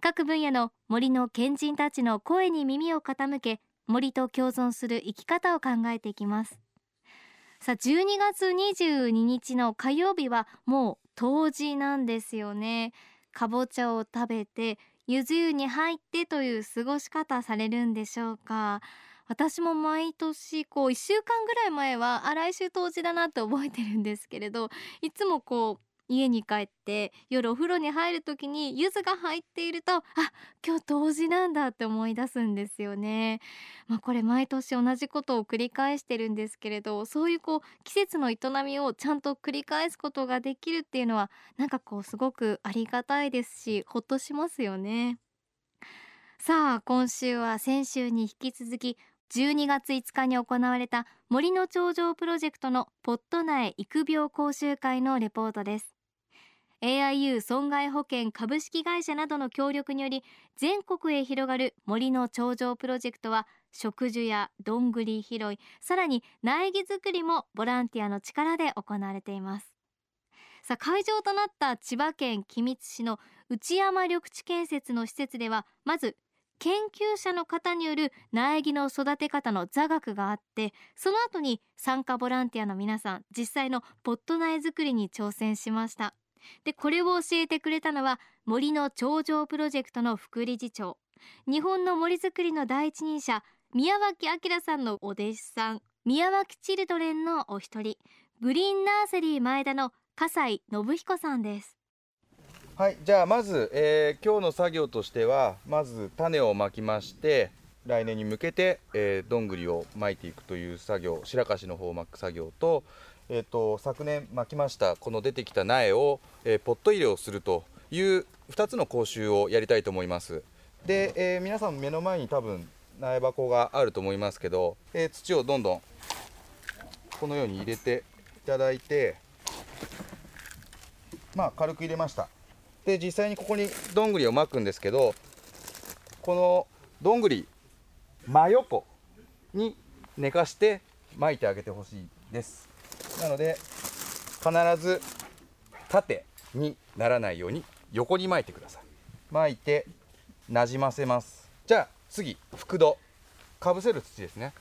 各分野の森の賢人たちの声に耳を傾け森と共存する生き方を考えていきます。さあ12月22日の火曜日はもう冬至なんですよね。かぼちゃを食べてゆず湯に入ってという過ごし方されるんでしょうか。私も毎年こう1週間ぐらい前はあ来週冬至だなって覚えてるんですけれどいつもこう家に帰って夜お風呂に入る時に柚子が入っているとあ今日冬至なんだって思い出すんですよね。まあ、これ毎年同じことを繰り返してるんですけれどそういうこう季節の営みをちゃんと繰り返すことができるっていうのはなんかこうすごくありがたいですしほっとしますよね。さあ今週は先週に引き続き12月5日に行われた森の頂上プロジェクトのポット苗育苗講習会のレポートです AIU 損害保険株式会社などの協力により全国へ広がる森の頂上プロジェクトは植樹やどんぐり拾いさらに苗木作りもボランティアの力で行われています。さあ会場となった千葉県君津市の内山緑地建設の施設ではまず研究者の方による苗木の育て方の座学があってその後に参加ボランティアの皆さん実際のポット苗作りに挑戦しました。でこれを教えてくれたのは森の頂上プロジェクトの副理事長。日本の森づくりの第一人者宮脇明さんのお弟子さん宮脇チルドレンのお一人グリーンナーセリー前田の笠井信彦さんです。はいじゃあまず、えー、今日の作業としてはまず種をまきまして来年に向けて、えー、どんぐりをまいていくという作業白樫の方をまく作業と,、えーと、昨年まきましたこの出てきた苗を、えー、ポット入れをするという2つの講習をやりたいと思います。で、えー、皆さん目の前に多分苗箱があると思いますけど、えー、土をどんどんこのように入れていただいてまあ軽く入れました。で実際にここにどんぐりをまくんですけどこのどんぐり真横に寝かして巻いてあげてほしいです。なので必ず縦にならないように横に巻いてください。巻いてなじませます。じゃあ次覆土かぶせる土ですね。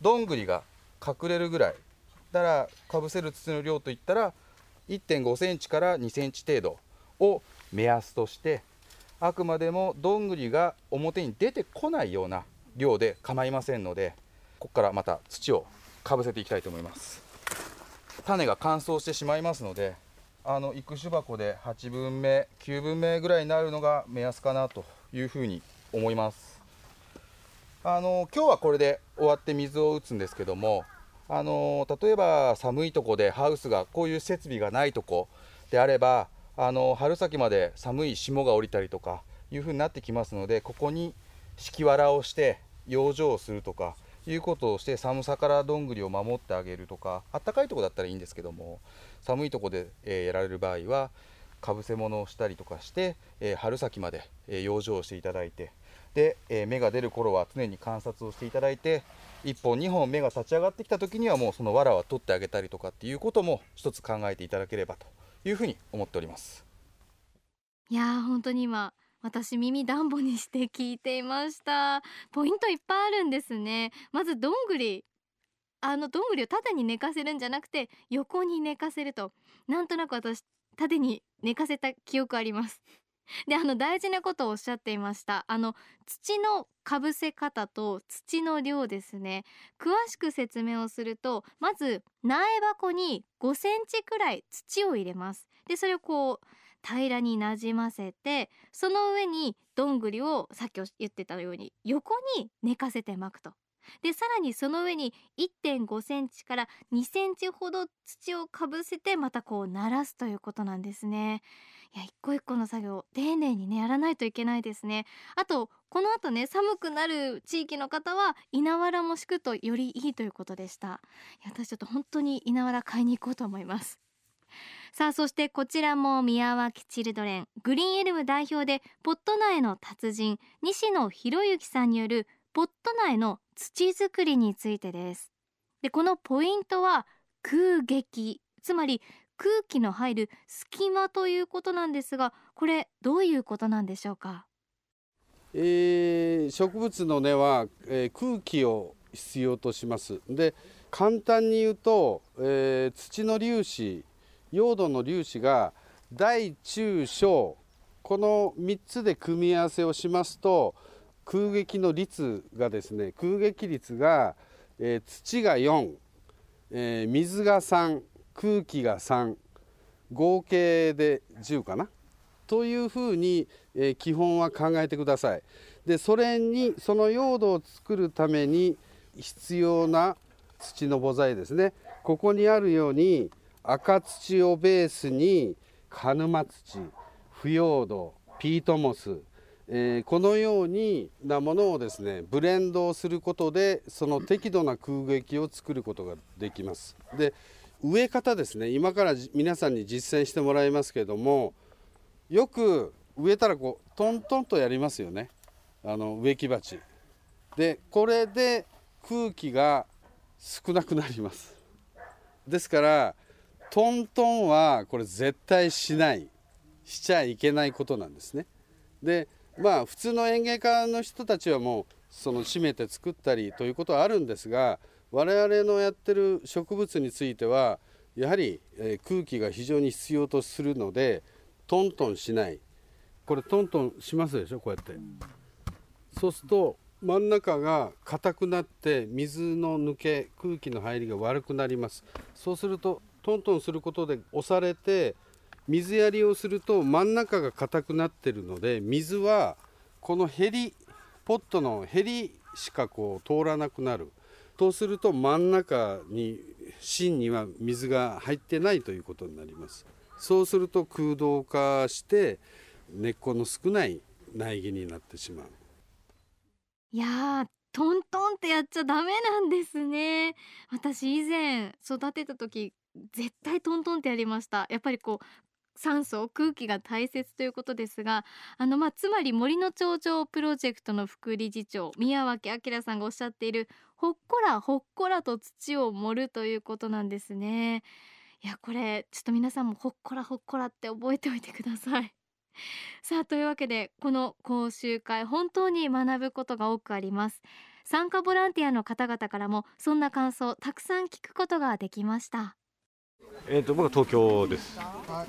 どんぐりが隠れるぐらいだからかぶせる土の量といったら1.5センチから2センチ程度を目安としてあくまでもどんぐりが表に出てこないような量で構いませんのでここからまた土をかぶせていきたいと思います種が乾燥してしまいますのであの育種箱で8分目9分目ぐらいになるのが目安かなというふうに思います。あの今日はこれで終わって水を打つんですけどもあの例えば寒いとこでハウスがこういう設備がないとこであればあの春先まで寒い霜が降りたりとかいう風になってきますのでここに敷きわらをして養生をするとかいうことをして寒さからどんぐりを守ってあげるとかあったかいとこだったらいいんですけども寒いとこで、え、やられる場合はかぶせ物をしたりとかして、え、春先まで、え、養生をしていただいてで、え芽が出る頃は常に観察をしていただいて1本2本芽が立ち上がってきた時にはもうその藁は取ってあげたりとかっていうことも一つ考えていただければというふうに思っております。いや本当に今私耳暖房にして聞いていました。ポイントいっぱいあるんですね。まずどんぐり。あのどんぐりを縦に寝かせるんじゃなくて横に寝かせると。なんとなく私縦に寝かせた記憶あります。であの大事なことをおっしゃっていました。あの土のかぶせ方と土の量ですね。詳しく説明をするとまず苗箱に5センチくらい土を入れます。でそれをこう平らになじませてその上にどんぐりをさっき言ってたように横に寝かせて巻くと。でさらにその上に1.5センチから2センチほど土をかぶせてまたこう鳴らすということなんですね。いや一個一個の作業丁寧にねやらないといけないですね。あとこの後ね寒くなる地域の方は稲わらも敷くとよりいいということでした。いや私ちょっと本当に稲わら買いに行こうと思います。さあそしてこちらも宮脇チルドレングリーンエルム代表でポット苗の達人西野博之さんによるポット苗の土作りについてです。でこのポイントは空撃つまり空気の入る隙間ということなんですがこれどういうことなんでしょうか、えー、植物の根は、えー、空気を必要とします。で簡単に言うと、えー、土の粒子用土の粒子が大中小この3つで組み合わせをしますと空撃の率がですね空撃率が、えー、土が4、えー、水が3空気が3合計で10かな？というふうに、えー、基本は考えてください。でそれにその用土を作るために必要な土の母材ですねここにあるように赤土をベースに鹿沼土腐葉土ピートモス、えー、このようになものをですねブレンドをすることでその適度な空撃を作ることができます。で植え方ですね今から皆さんに実践してもらいますけれどもよく植えたらこうトントンとやりますよね。あの植木鉢。でこれで空気が少なくなります。ですからトントンはこれ絶対しないしちゃいけないことなんですね。でまあ普通の園芸家の人たちはもうその締めて作ったりということはあるんですが我々のやってる植物についてはやはり、空気が非常に必要とするのでトントンしないこれトントンしますでしょ？こうやって。そうすると真ん中が硬くなって水の抜け空気の入りが悪くなりますそうするとトントンすることで押されて水やりをすると真ん中が硬くなってるので水はこのヘリポットのヘリしかこう通らなくなる。とすると真ん中に芯には水が入ってないということになります。そうすると空洞化して根っこの少ない苗木になってしまう。いやトントンってやっちゃダメなんですね。私以前育てた時絶対トントンってやりました。やっぱりこう酸素空気が大切ということですがあのまあつまり森の頂上プロジェクトの副理事長宮脇明さんがおっしゃっているほっこらほっこらと土を盛るということなんですね。いやこれちょっと皆さんもほっこらほっこらって覚えておいてください。さあというわけでこの講習会本当に学ぶことが多くあります。参加ボランティアの方々からもそんな感想たくさん聞くことができました。えーと、僕は東京です。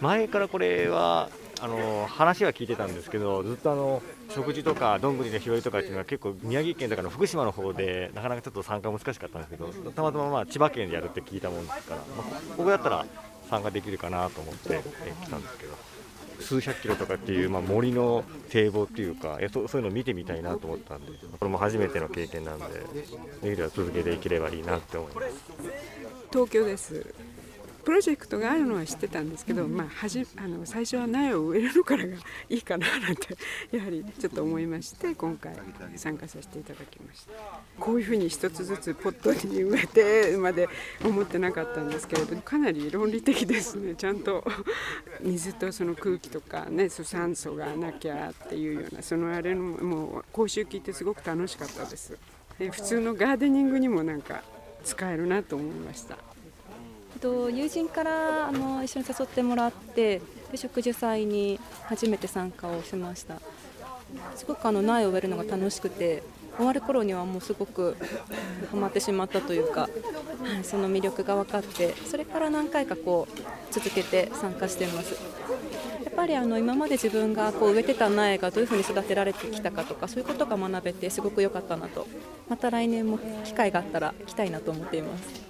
前からこれはあの話は聞いてたんですけどずっとあの食事とかどんぐりの拾いとかっていうのは結構宮城県とかの福島の方でなかなかちょっと参加難しかったんですけどたまたままあ千葉県でやるって聞いたもんですから、まあ、ここだったら参加できるかなと思って、え来たんですけど数百キロとかっていう、まあ、森の堤防っていうかえそそういうのを見てみたいなと思ったんでこれも初めての経験なんでできれば続けていければいいなって思います。東京です。プロジェクトがあるのは知ってたんですけど、まあ、はじあの最初は苗を植えるのからがいいかななんて やはりちょっと思いまして今回参加させていただきました。こういうふうに一つずつポットに植えてまで思ってなかったんですけれどかなり論理的ですね。ちゃんと 水とその空気とかね酸素がなきゃっていうようなそのあれのもう講習聞いてすごく楽しかったです。普通のガーデニングにもなんか使えるなと思いましたと友人からあの一緒に誘ってもらってで植樹祭に初めて参加をしました。すごくあの苗を植えるのが楽しくて終わる頃にはもうすごくハマってしまったというか、はい、その魅力が分かってそれから何回かこう続けて参加しています。やっぱりあの今まで自分がこう植えてた苗がどういうふうに育てられてきたかとかそういうことが学べてすごく良かったなと。また来年も機会があったら来たいなと思っています。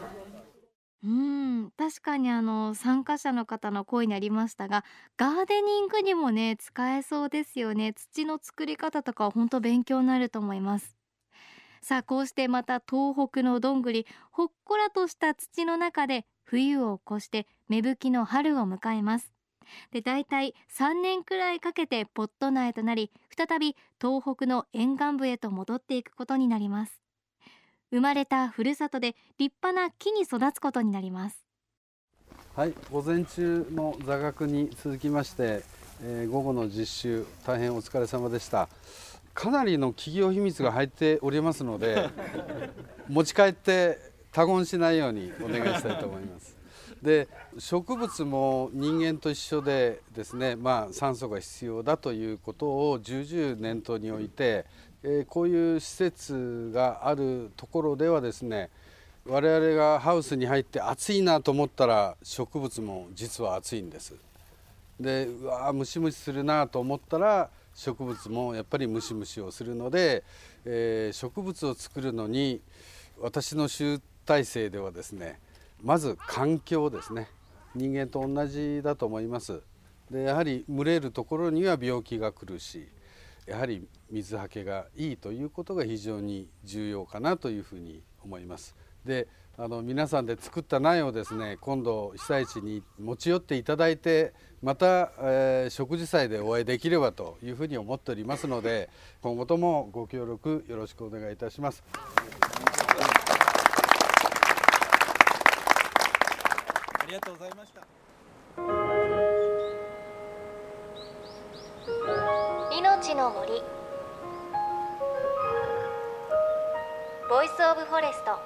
うん確かにあの参加者の方の声にありましたがガーデニングにもね使えそうですよね。土の作り方とかは本当勉強になると思います。さあこうしてまた東北のどんぐりほっこらとした土の中で冬を越して芽吹きの春を迎えます。で大体3年くらいかけてポット苗となり再び東北の沿岸部へと戻っていくことになります。生まれたふるさとで立派な木に育つことになります。はい午前中の座学に続きまして、えー、午後の実習大変お疲れ様でした。かなりの企業秘密が入っておりますので 持ち帰って他言しないようにお願いしたいと思います。で植物も人間と一緒でですね、まあ、酸素が必要だということを重々念頭に置いて、え、こういう施設があるところではですね我々がハウスに入って暑いなと思ったら植物も実は暑いんです。でうわムシムシするなと思ったら植物もやっぱりムシムシをするので、えー、植物を作るのに私の集大成ではですねまず環境ですね。人間と同じだと思います。でやはり群れるところには病気が来るしやはり水はけがいいということが非常に重要かなというふうに思いますであの皆さんで作った苗をですね今度被災地に持ち寄っていただいてまた、えー、食事祭でお会いできればというふうに思っておりますので今後ともご協力よろしくお願いいたします。ありがとうございましたの森。 Voice of Forest。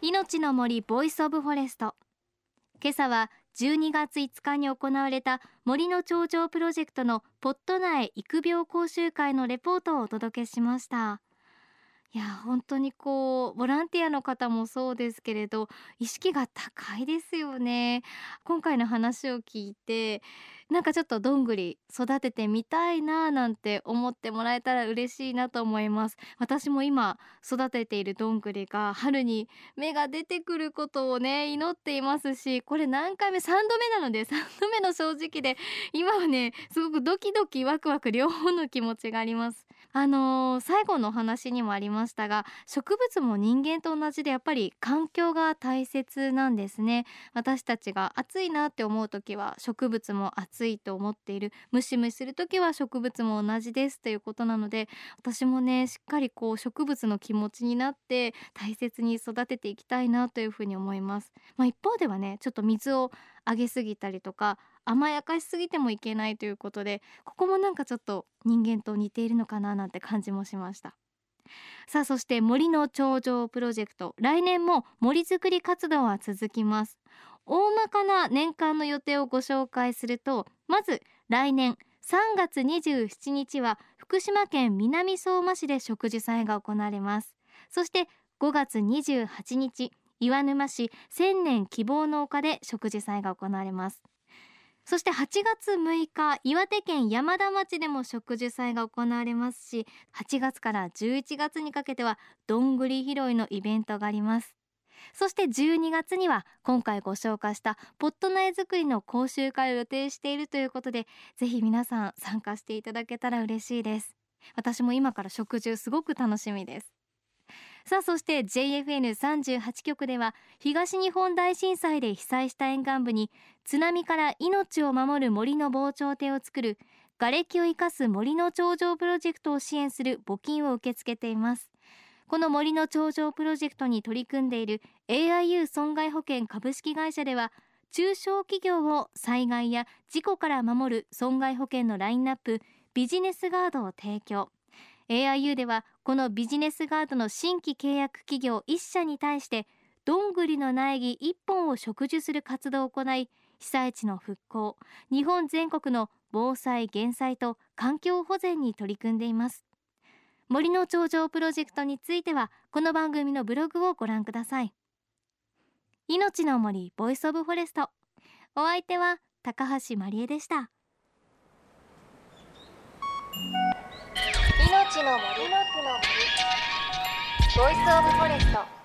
命の森 Voice of Forest。今朝は12月5日に行われた森の長城プロジェクトのポット内育苗講習会のレポートをお届けしました。いや本当にこうボランティアの方もそうですけれど意識が高いですよね。今回の話を聞いてなんかちょっとどんぐり育ててみたいななんて思ってもらえたら嬉しいなと思います。私も今育てているどんぐりが春に芽が出てくることをね祈っていますしこれ何回目？3度目なので3度目の正直で今はねすごくドキドキワクワク両方の気持ちがあります。あのー、最後のお話にもありましたが植物も人間と同じでやっぱり環境が大切なんですね。私たちが暑いなって思う時は植物も暑いと思っているムシムシする時は植物も同じですということなので私もねしっかりこう植物の気持ちになって大切に育てていきたいなというふうに思います。まあ、一方ではねちょっと水をあげすぎたりとか甘やかしすぎてもいけないということでここもなんかちょっと人間と似ているのかななんて感じもしました。さあそして森の頂上プロジェクト。来年も森づくり活動は続きます。大まかな年間の予定をご紹介するとまず来年3月27日は福島県南相馬市で植樹祭が行われます。そして5月28日岩沼市千年希望の丘で植樹祭が行われます。そして8月6日岩手県山田町でも植樹祭が行われますし8月から11月にかけてはどんぐり拾いのイベントがあります。そして12月には今回ご紹介したポット苗作りの講習会を予定しているということでぜひ皆さん参加していただけたら嬉しいです。私も今から植樹すごく楽しみです。さあそして JFN38 局では東日本大震災で被災した沿岸部に津波から命を守る森の防潮堤を作る瓦礫を生かす森の頂上プロジェクトを支援する募金を受け付けています。この森の頂上プロジェクトに取り組んでいる AIU 損害保険株式会社では中小企業を災害や事故から守る損害保険のラインナップビジネスガードを提供。AIU ではこのビジネスガードの新規契約企業1社に対してどんぐりの苗木1本を植樹する活動を行い被災地の復興日本全国の防災減災と環境保全に取り組んでいます。森の長城プロジェクトについてはこの番組のブログをご覧ください。命の森 Voice of Forest お相手は高橋真理恵でした。の森。の森。 Voice of Forest